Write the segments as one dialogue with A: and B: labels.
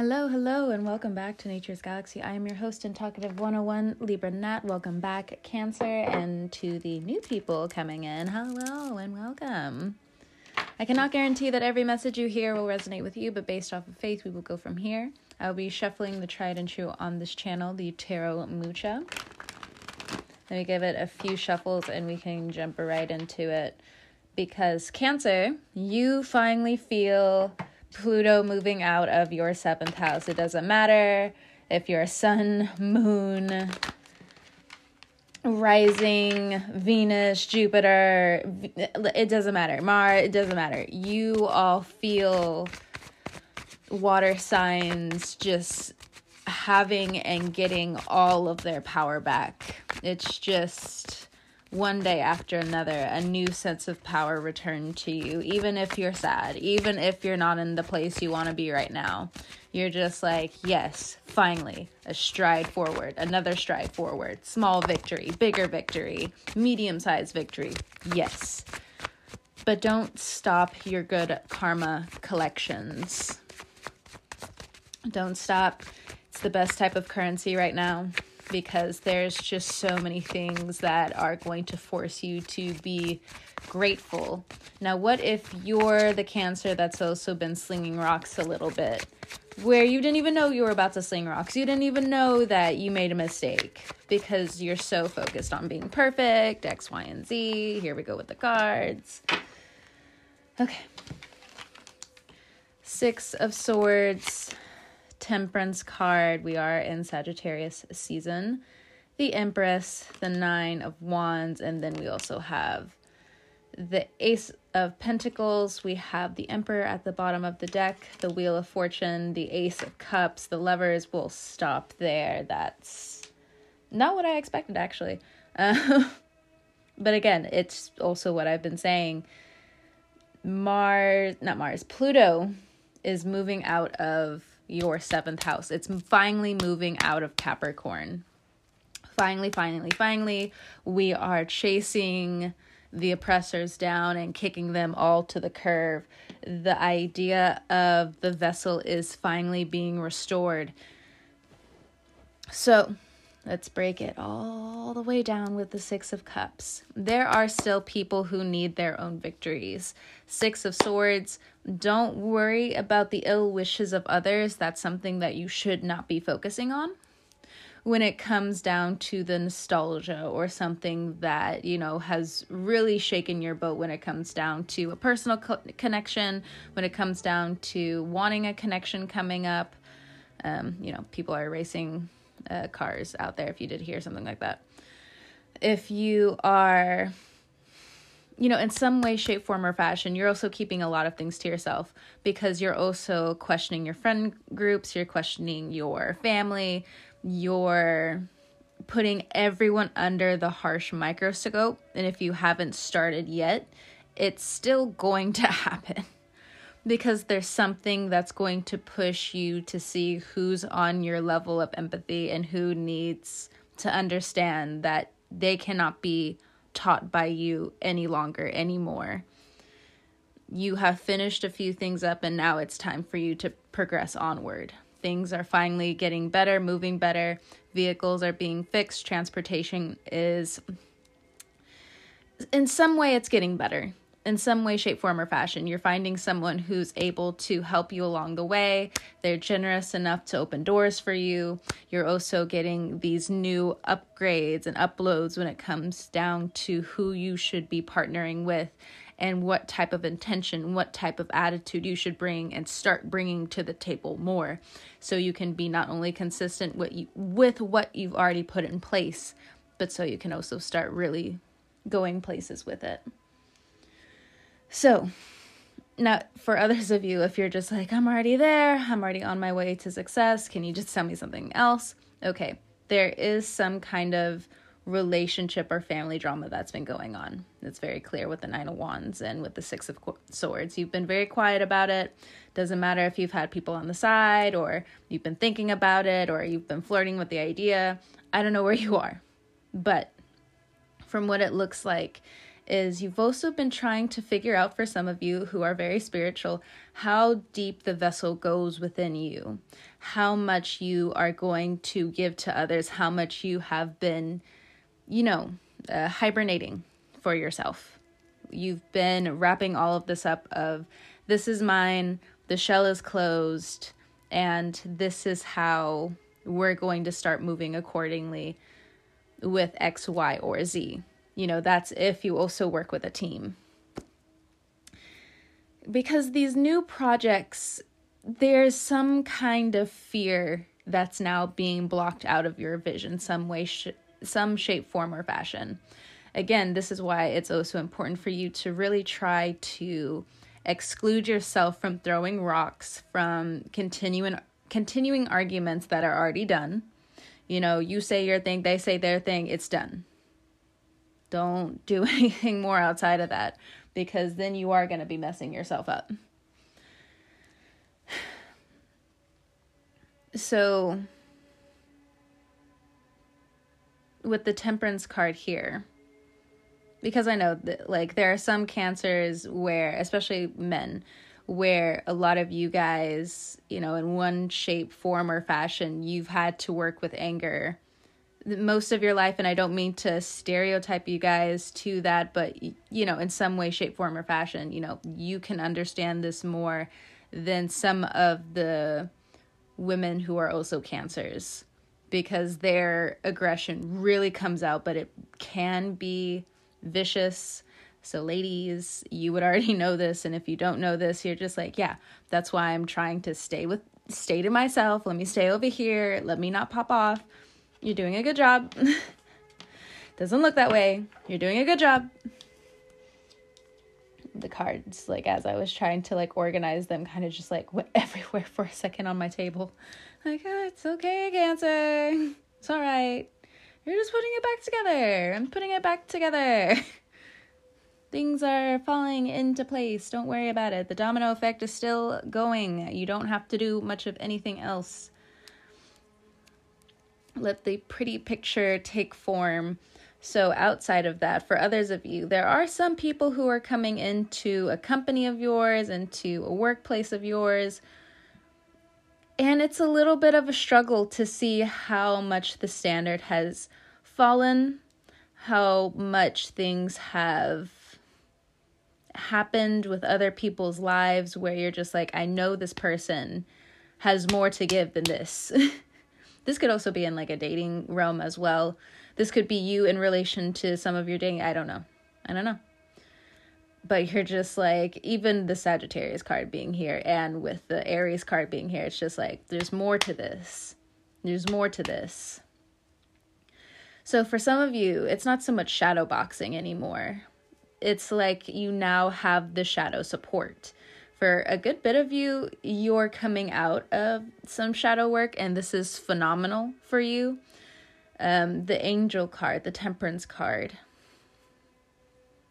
A: Hello, hello, and welcome back to Nature's Galaxy. I am your host and talkative 101, Libra Nat. Welcome back, Cancer, and to the new people coming in. Hello and welcome. I cannot guarantee that every message you hear will resonate with you, but based off of faith, we will go from here. I will be shuffling the tried and true on this channel, the Tarot Mucha. Let me give it a few shuffles and we can jump right into it. Because, Cancer, you finally feel Pluto moving out of your seventh house. It doesn't matter if you're a sun, moon, rising, Venus, Jupiter, it doesn't matter. Mars, it doesn't matter. You all feel water signs just having and getting all of their power back. It's just one day after another, a new sense of power returned to you, even if you're sad, even if you're not in the place you want to be right now. You're just like, yes, finally, a stride forward, another stride forward, small victory, bigger victory, medium sized victory. Yes. But don't stop your good karma collections. Don't stop. It's the best type of currency right now because there's just so many things that are going to force you to be grateful. Now, what if you're the cancer that's also been slinging rocks a little bit? Where you didn't even know you were about to sling rocks. You didn't even know that you made a mistake because you're so focused on being perfect, X, Y, and Z. Here we go with the cards. Okay. Six of Swords, Temperance card. We are in Sagittarius season. The Empress, the Nine of Wands, and then we also have the Ace of Pentacles. We have the Emperor at the bottom of the deck, the Wheel of Fortune, the Ace of Cups, the Lovers. We'll stop there. That's not what I expected, actually. Uh, but again, it's also what I've been saying. Mars, not Mars, Pluto is moving out of your seventh house. It's finally moving out of Capricorn. Finally, finally, finally, we are chasing the oppressors down and kicking them all to the curve. The idea of the vessel is finally being restored. So, let's break it all the way down with the Six of Cups. There are still people who need their own victories. Six of Swords, don't worry about the ill wishes of others. That's something that you should not be focusing on when it comes down to the nostalgia or something that you know has really shaken your boat when it comes down to a personal co- connection when it comes down to wanting a connection coming up um, you know people are racing uh, cars out there if you did hear something like that if you are you know, in some way, shape, form, or fashion, you're also keeping a lot of things to yourself because you're also questioning your friend groups, you're questioning your family, you're putting everyone under the harsh microscope. And if you haven't started yet, it's still going to happen because there's something that's going to push you to see who's on your level of empathy and who needs to understand that they cannot be taught by you any longer anymore. You have finished a few things up, and now it's time for you to progress onward. Things are finally getting better, moving better. Vehicles are being fixed. Transportation is, in some way, it's getting better in some way, shape, form, or fashion. You're finding someone who's able to help you along the way. They're generous enough to open doors for you. You're also getting these new upgrades and uploads when it comes down to who you should be partnering with and what type of intention, what type of attitude you should bring and start bringing to the table more. So you can be not only consistent with, you, with what you've already put in place, but so you can also start really going places with it. So, now for others of you, if you're just like, I'm already there, I'm already on my way to success, can you just tell me something else? Okay, there is some kind of relationship or family drama that's been going on. It's very clear with the Nine of Wands and with the Six of Swords. You've been very quiet about it. Doesn't matter if you've had people on the side or you've been thinking about it or you've been flirting with the idea. I don't know where you are. But from what it looks like, is you've also been trying to figure out for some of you who are very spiritual how deep the vessel goes within you, how much you are going to give to others, how much you have been, you know, uh, hibernating for yourself. You've been wrapping all of this up of this is mine, the shell is closed, and this is how we're going to start moving accordingly with X, Y, or Z. You know, that's if you also work with a team. Because these new projects, there's some kind of fear that's now being blocked out of your vision, some way, sh- some shape, form, or fashion. Again, this is why it's oh also important for you to really try to exclude yourself from throwing rocks, from continuing continuing arguments that are already done. You know, you say your thing, they say their thing, it's done. Don't do anything more outside of that because then you are going to be messing yourself up. So, with the temperance card here, because I know that, like, there are some cancers where, especially men, where a lot of you guys, you know, in one shape, form, or fashion, you've had to work with anger most of your life and i don't mean to stereotype you guys to that but you know in some way shape form or fashion you know you can understand this more than some of the women who are also cancers because their aggression really comes out but it can be vicious. So ladies you would already know this and if you don't know this you're just like yeah that's why i'm trying to stay with stay to myself. Let me stay over here. Let me not pop off you're doing a good job. Doesn't look that way. You're doing a good job. The cards, like as I was trying to like organize them, kind of just like went everywhere for a second on my table. Like, oh, it's okay, Cancer. It's all right. You're just putting it back together. I'm putting it back together. Things are falling into place. Don't worry about it. The domino effect is still going. You don't have to do much of anything else let the pretty picture take form. So, outside of that, for others of you, there are some people who are coming into a company of yours, into a workplace of yours, and it's a little bit of a struggle to see how much the standard has fallen, how much things have happened with other people's lives where you're just like, I know this person has more to give than this. This could also be in like a dating realm as well. This could be you in relation to some of your dating. I don't know. I don't know. But you're just like, even the Sagittarius card being here and with the Aries card being here, it's just like, there's more to this. There's more to this. So for some of you, it's not so much shadow boxing anymore. It's like you now have the shadow support for a good bit of you, you're coming out of some shadow work, and this is phenomenal for you. Um, the angel card, the temperance card.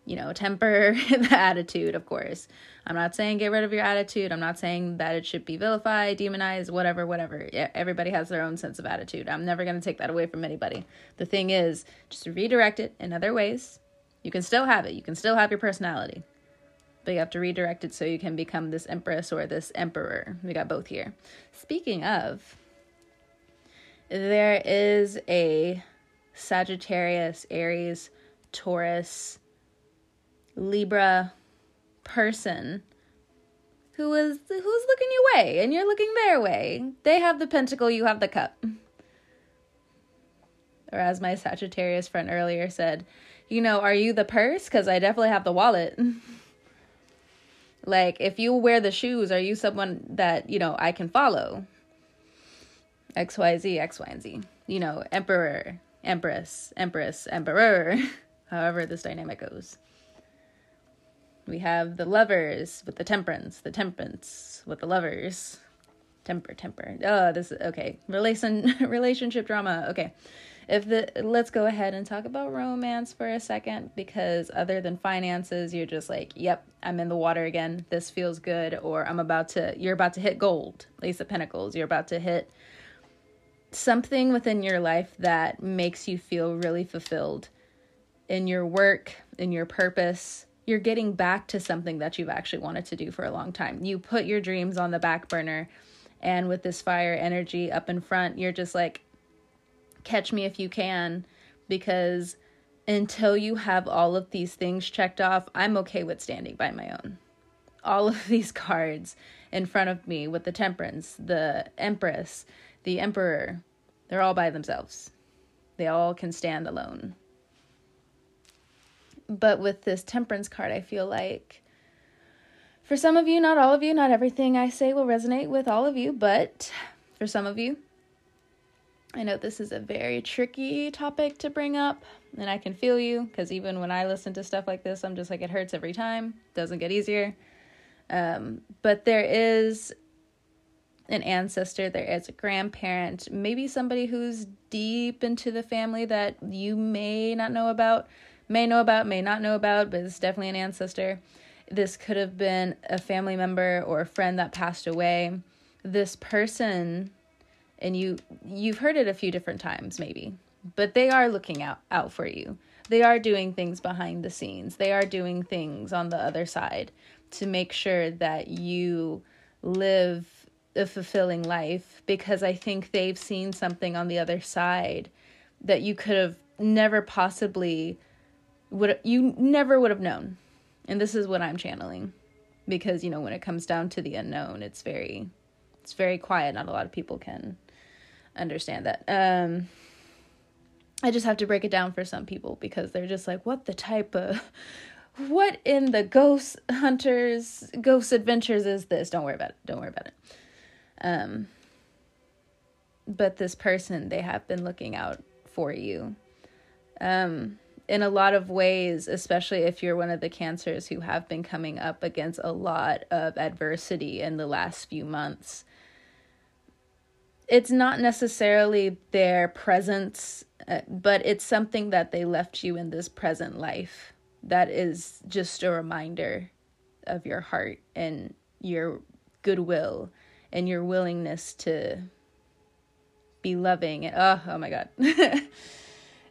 A: You know, temper the attitude, of course. I'm not saying get rid of your attitude. I'm not saying that it should be vilified, demonized, whatever, whatever. Everybody has their own sense of attitude. I'm never going to take that away from anybody. The thing is, just redirect it in other ways. You can still have it, you can still have your personality but you have to redirect it so you can become this empress or this emperor. We got both here. Speaking of, there is a Sagittarius, Aries, Taurus, Libra person who is who's looking your way and you're looking their way. They have the pentacle, you have the cup. Or as my Sagittarius friend earlier said, you know, are you the purse? Because I definitely have the wallet. Like, if you wear the shoes, are you someone that, you know, I can follow? XYZ, X, Y, and Z. You know, emperor, empress, empress, emperor, however this dynamic goes. We have the lovers with the temperance, the temperance with the lovers. Temper, temper. Oh, this is okay. Relation relationship drama. Okay if the let's go ahead and talk about romance for a second because other than finances you're just like yep i'm in the water again. This feels good or i'm about to you're about to hit gold. Ace of pentacles you're about to hit something within your life that makes you feel really fulfilled in your work, in your purpose, you're getting back to something that you've actually wanted to do for a long time. You put your dreams on the back burner, and with this fire energy up in front, you're just like, catch me if you can, because until you have all of these things checked off, I'm okay with standing by my own. All of these cards in front of me with the Temperance, the Empress, the Emperor, they're all by themselves. They all can stand alone but with this temperance card, I feel like for some of you, not all of you, not everything I say will resonate with all of you, but for some of you, I know this is a very tricky topic to bring up, and I can feel you because even when I listen to stuff like this, I'm just like, it hurts every time, doesn't get easier. Um, but there is an ancestor, there is a grandparent, maybe somebody who's deep into the family that you may not know about may know about, may not know about, but it's definitely an ancestor. This could have been a family member or a friend that passed away. This person, and you you've heard it a few different times maybe, but they are looking out out for you. They are doing things behind the scenes. They are doing things on the other side to make sure that you live a fulfilling life because I think they've seen something on the other side that you could have never possibly would you never would have known. And this is what I'm channeling because you know when it comes down to the unknown, it's very it's very quiet. Not a lot of people can understand that. Um I just have to break it down for some people because they're just like, what the type of what in the ghost hunters ghost adventures is this? Don't worry about it. Don't worry about it. Um but this person they have been looking out for you. Um in a lot of ways, especially if you're one of the cancers who have been coming up against a lot of adversity in the last few months, it's not necessarily their presence, uh, but it's something that they left you in this present life that is just a reminder of your heart and your goodwill and your willingness to be loving oh, oh my god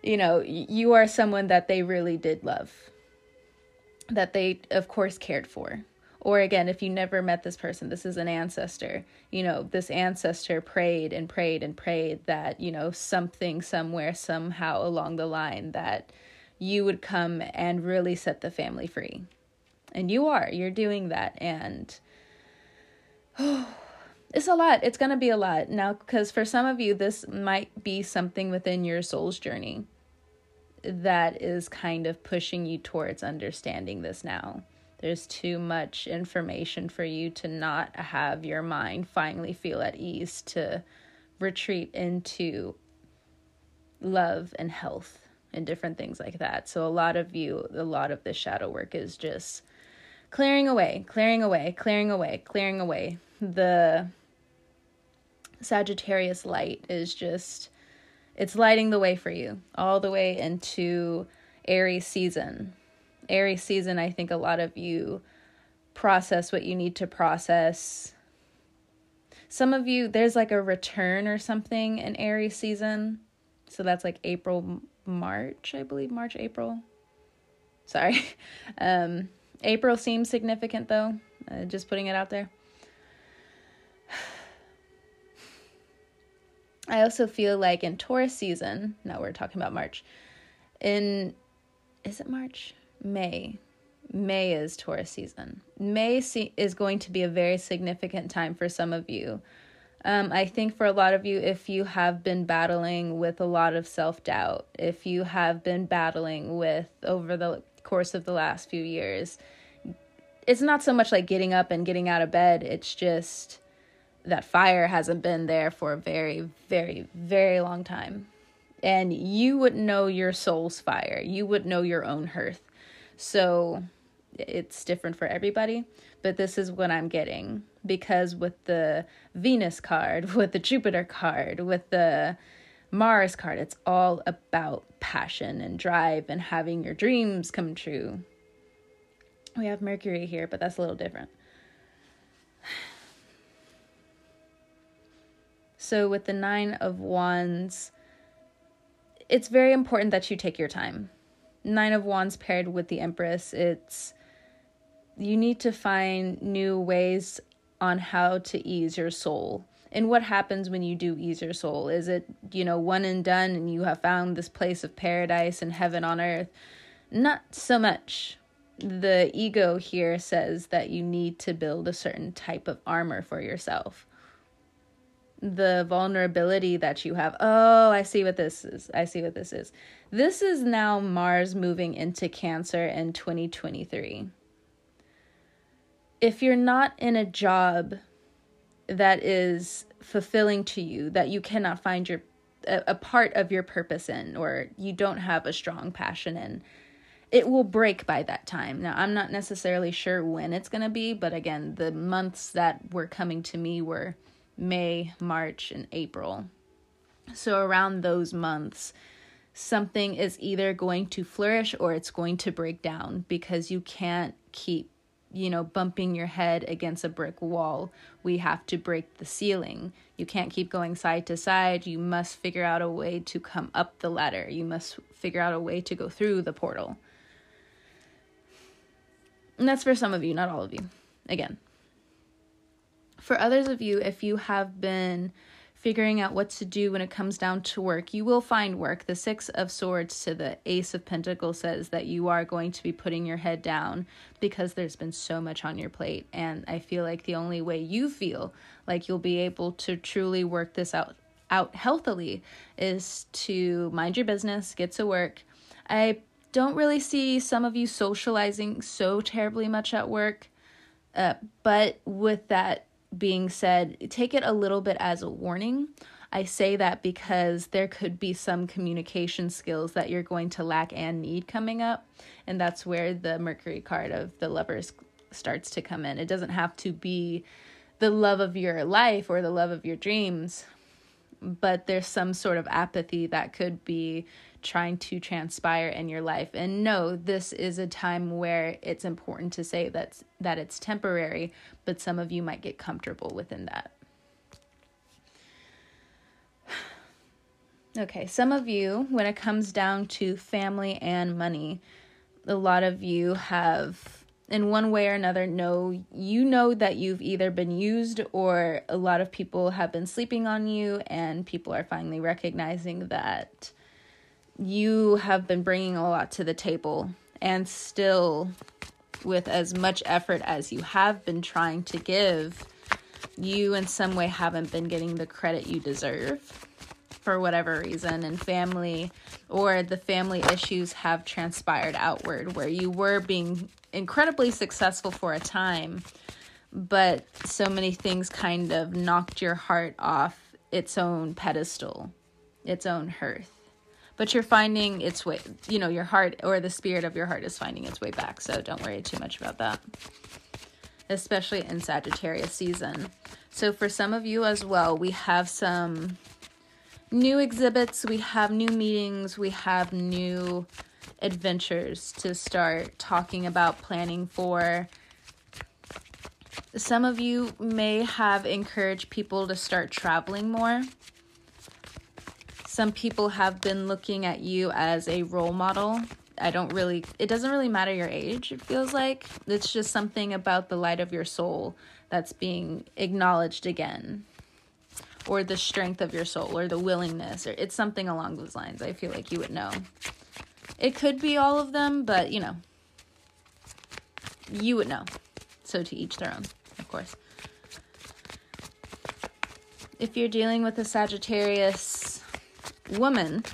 A: you know, you are someone that they really did love, that they, of course, cared for. Or again, if you never met this person, this is an ancestor. You know, this ancestor prayed and prayed and prayed that, you know, something somewhere, somehow along the line, that you would come and really set the family free. And you are, you're doing that. And oh, it's a lot. It's going to be a lot. Now, because for some of you, this might be something within your soul's journey that is kind of pushing you towards understanding this now. There's too much information for you to not have your mind finally feel at ease to retreat into love and health and different things like that. So, a lot of you, a lot of this shadow work is just clearing away, clearing away, clearing away, clearing away the Sagittarius light is just it's lighting the way for you all the way into Aries season. Aries season, I think a lot of you process what you need to process. Some of you, there's like a return or something in Aries season. So that's like April, March, I believe, March, April. Sorry. Um, April seems significant though, uh, just putting it out there. I also feel like in Taurus season, now we're talking about March. In is it March? May. May is Taurus season. May is going to be a very significant time for some of you. Um, I think for a lot of you, if you have been battling with a lot of self doubt, if you have been battling with over the course of the last few years, it's not so much like getting up and getting out of bed, it's just that fire hasn't been there for a very, very, very long time. And you wouldn't know your soul's fire. You would know your own hearth. So it's different for everybody, but this is what I'm getting because with the Venus card, with the Jupiter card, with the Mars card, it's all about passion and drive and having your dreams come true. We have Mercury here, but that's a little different. So with the Nine of Wands, it's very important that you take your time. Nine of Wands paired with the Empress, it's you need to find new ways on how to ease your soul. And what happens when you do ease your soul? Is it, you know, one and done and you have found this place of paradise and heaven on earth? Not so much. The ego here says that you need to build a certain type of armor for yourself. The vulnerability that you have. Oh, I see what this is. I see what this is. This is now Mars moving into Cancer in 2023 if you're not in a job that is fulfilling to you, that you cannot find your a, a, part of your purpose in, or you don't have a strong passion in, it will break by that time. Now, I'm not necessarily sure when it's going to be, but again, the months that were coming to me were May, March, and April. So, around those months, something is either going to flourish or it's going to break down because you can't keep you know, bumping your head against a brick wall. We have to break the ceiling. You can't keep going side to side. You must figure out a way to come up the ladder. You must figure out a way to go through the portal. And that's for some of you, not all of you. Again. For others of you, if you have been figuring out what to do when it comes down to work. You will find work. The Six of Swords to the Ace of Pentacles says that you are going to be putting your head down because there's been so much on your plate. And I feel like the only way you feel like you'll be able to truly work this out out healthily is to mind your business, get to work. I don't really see some of you socializing so terribly much at work. Uh, but with that being said, take it a little bit as a warning. I say that because there could be some communication skills that you're going to lack and need coming up. And that's where the Mercury card of the lovers starts to come in. It doesn't have to be the love of your life or the love of your dreams, but there's some sort of apathy that could be trying to transpire in your life. And no this is a time where it's important to say that that it's temporary but some of you might get comfortable within that. Okay some of you when it comes down to family and money a lot of you have in one way or another know you know that you've either been used or a lot of people have been sleeping on you and people are finally recognizing that you have been bringing a lot to the table and still with as much effort as you have been trying to give you in some way haven't been getting the credit you deserve for whatever reason and family or the family issues have transpired outward where you were being incredibly successful for a time but so many things kind of knocked your heart off its own pedestal its own hearth but you're finding its way, you know, your heart or the spirit of your heart is finding its way back. So don't worry too much about that, especially in Sagittarius season. So for some of you as well, we have some new exhibits, we have new meetings, we have new adventures to start talking about planning for. Some of you may have encouraged people to start traveling more some people have been looking at you as a role model. I don't really, it doesn't really matter your age, it feels like. It's just something about the light of your soul that's being acknowledged again. Or the strength of your soul, or the willingness, or it's something along those lines. I feel like you would know. It could be all of them, but you know, you would know. So to each their own, of course. If you're dealing with a Sagittarius, woman,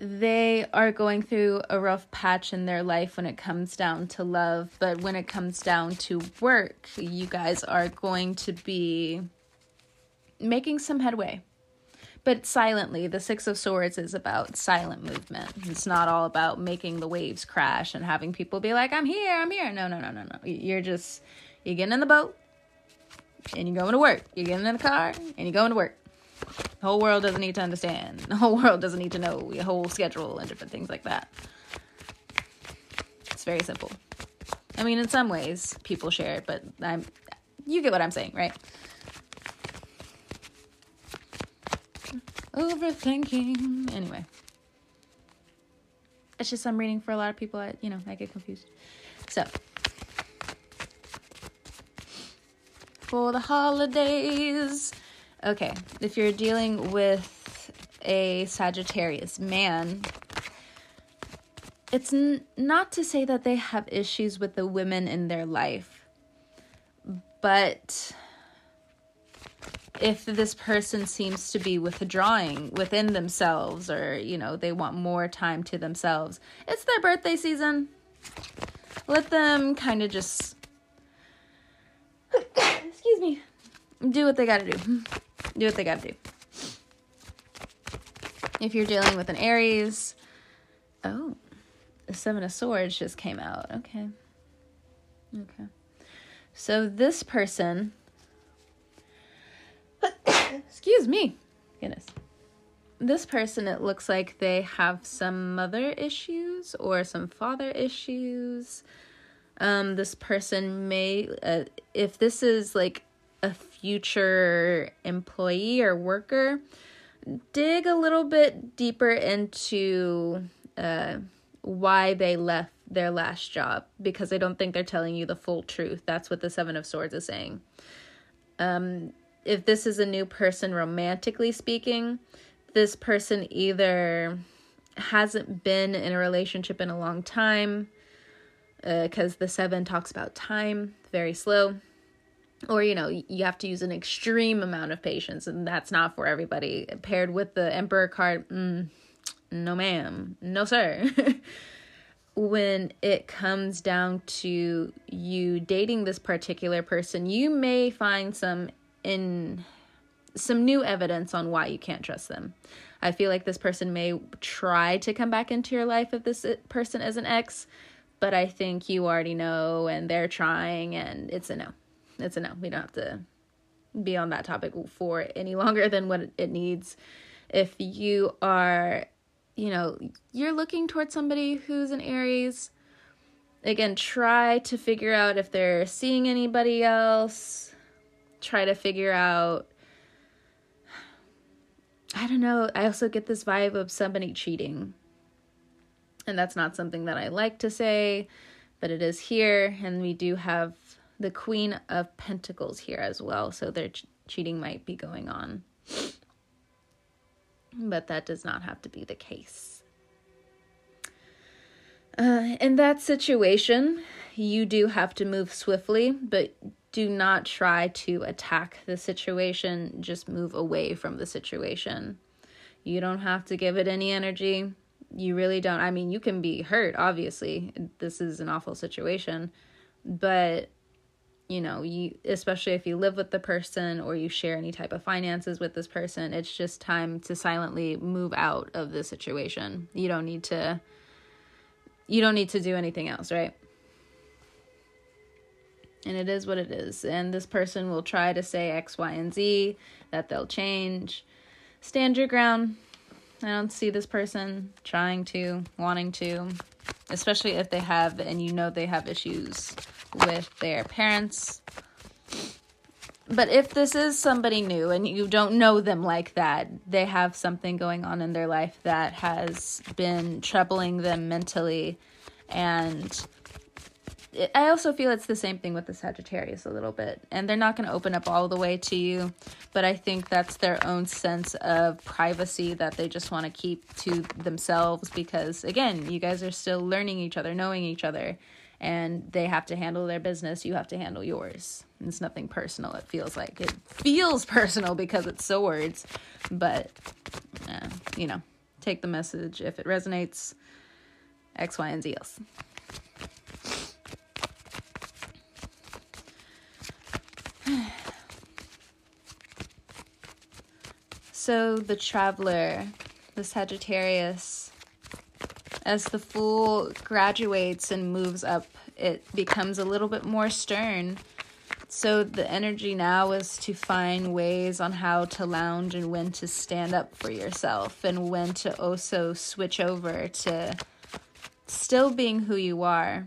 A: they are going through a rough patch in their life when it comes down to love, but when it comes down to work, you guys are going to be making some headway. But silently, the Six of Swords is about silent movement. It's not all about making the waves crash and having people be like, I'm here, I'm here. No, no, no, no, no. You're just, you're getting in the boat and you're going to work. You're getting in the car and you're going to work. The whole world doesn't need to understand. The whole world doesn't need to know your whole schedule and different things like that. It's very simple. I mean, in some ways, people share it, but I'm, you get what I'm saying, right? Overthinking. Anyway. it's just I'm reading for a lot of people. I, you know, I get confused. So, for the holidays. Okay, if you're dealing with a Sagittarius man, it's n- not to say that they have issues with the women in their life, but if this person seems to be withdrawing within themselves or you know they want more time to themselves it's their birthday season. Let them kind of just excuse me do what they gotta do do what they gotta do if you're dealing with an aries oh the seven of swords just came out okay okay so this person Excuse me. Goodness. This person, it looks like they have some mother issues or some father issues. Um, this person may, uh, if this is like a future employee or worker, dig a little bit deeper into uh, why they left their last job because I don't think they're telling you the full truth. That's what the Seven of Swords is saying. Um, if this is a new person romantically speaking, this person either hasn't been in a relationship in a long time because uh, the seven talks about time very slow or you know you have to use an extreme amount of patience and that's not for everybody paired with the emperor card mm, no ma'am no sir when it comes down to you dating this particular person you may find some in some new evidence on why you can't trust them. I feel like this person may try to come back into your life if this person is an ex, but I think you already know and they're trying and it's a no. It's a no. We don't have to be on that topic for any longer than what it needs. If you are, you know, you're looking towards somebody who's an Aries, again, try to figure out if they're seeing anybody else try to figure out I don't know. I also get this vibe of somebody cheating. And that's not something that I like to say, but it is here. And we do have the Queen of Pentacles here as well. So their ch- cheating might be going on. But that does not have to be the case. Uh, in that situation, you do have to move swiftly, but do not try to attack the situation, just move away from the situation. You don't have to give it any energy. You really don't. I mean, you can be hurt, obviously. This is an awful situation, but you know, you especially if you live with the person or you share any type of finances with this person, it's just time to silently move out of the situation. You don't need to you don't need to do anything else, right? and it is what it is. And this person will try to say X, Y, and Z, that they'll change. Stand your ground. I don't see this person trying to, wanting to, especially if they have, and you know they have issues with their parents. But if this is somebody new and you don't know them like that, they have something going on in their life that has been troubling them mentally and I also feel it's the same thing with the Sagittarius a little bit. And they're not going to open up all the way to you, but I think that's their own sense of privacy that they just want to keep to themselves because, again, you guys are still learning each other, knowing each other, and they have to handle their business. You have to handle yours. It's nothing personal, it feels like. It feels personal because it's swords, but, uh, you know, take the message if it resonates. X, Y, and Z else. So the traveler, the Sagittarius, as the Fool graduates and moves up, it becomes a little bit more stern. So the energy now is to find ways on how to lounge and when to stand up for yourself and when to also switch over to still being who you are.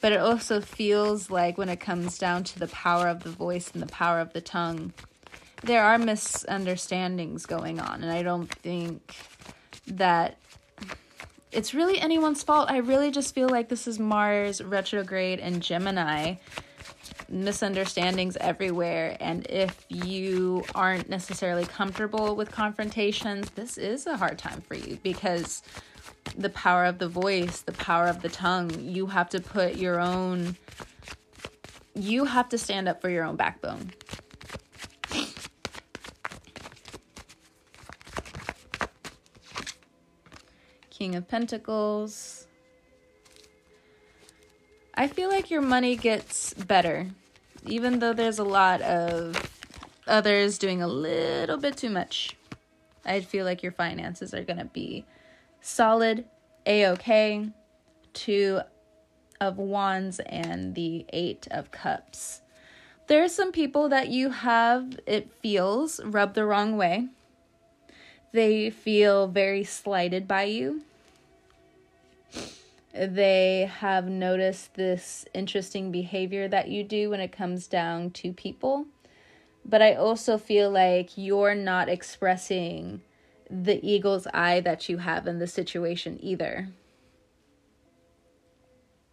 A: But it also feels like when it comes down to the power of the voice and the power of the tongue, there are misunderstandings going on, and I don't think that it's really anyone's fault. I really just feel like this is Mars retrograde and Gemini. Misunderstandings everywhere. And if you aren't necessarily comfortable with confrontations, this is a hard time for you because the power of the voice, the power of the tongue, you have to put your own, you have to stand up for your own backbone. King of Pentacles. I feel like your money gets better, even though there's a lot of others doing a little bit too much. I feel like your finances are going to be solid, a okay. Two of Wands and the Eight of Cups. There are some people that you have, it feels, rubbed the wrong way. They feel very slighted by you. They have noticed this interesting behavior that you do when it comes down to people. But I also feel like you're not expressing the eagle's eye that you have in the situation either.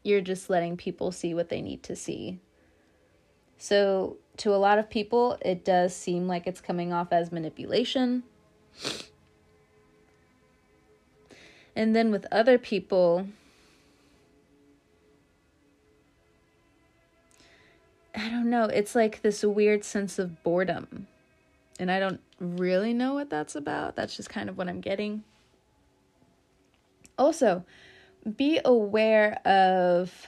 A: You're just letting people see what they need to see. So, to a lot of people, it does seem like it's coming off as manipulation. And then with other people, I don't know, it's like this weird sense of boredom. And I don't really know what that's about. That's just kind of what I'm getting. Also, be aware of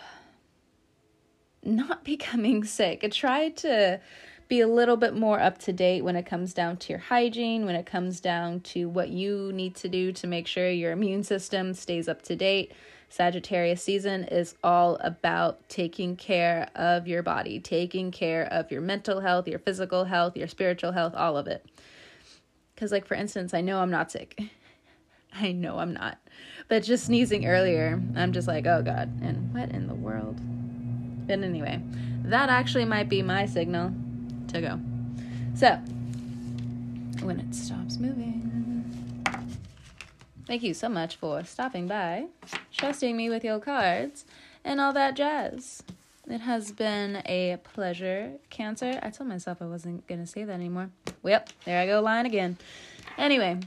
A: not becoming sick. Try to be a little bit more up to date when it comes down to your hygiene, when it comes down to what you need to do to make sure your immune system stays up to date. Sagittarius season is all about taking care of your body, taking care of your mental health, your physical health, your spiritual health, all of it. Because, like, for instance, I know I'm not sick. I know I'm not. But just sneezing earlier, I'm just like, oh God. And what in the world? But anyway, that actually might be my signal to go. So, when it stops moving. Thank you so much for stopping by, trusting me with your cards, and all that jazz. It has been a pleasure, Cancer. I told myself I wasn't going to say that anymore. Well, there I go, lying again. Anyway,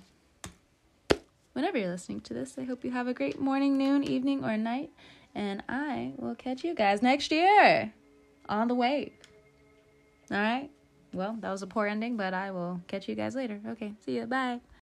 A: whenever you're listening to this, I hope you have a great morning, noon, evening, or night. And I will catch you guys next year on the wave. All right? Well, that was a poor ending, but I will catch you guys later. Okay, see you. Bye.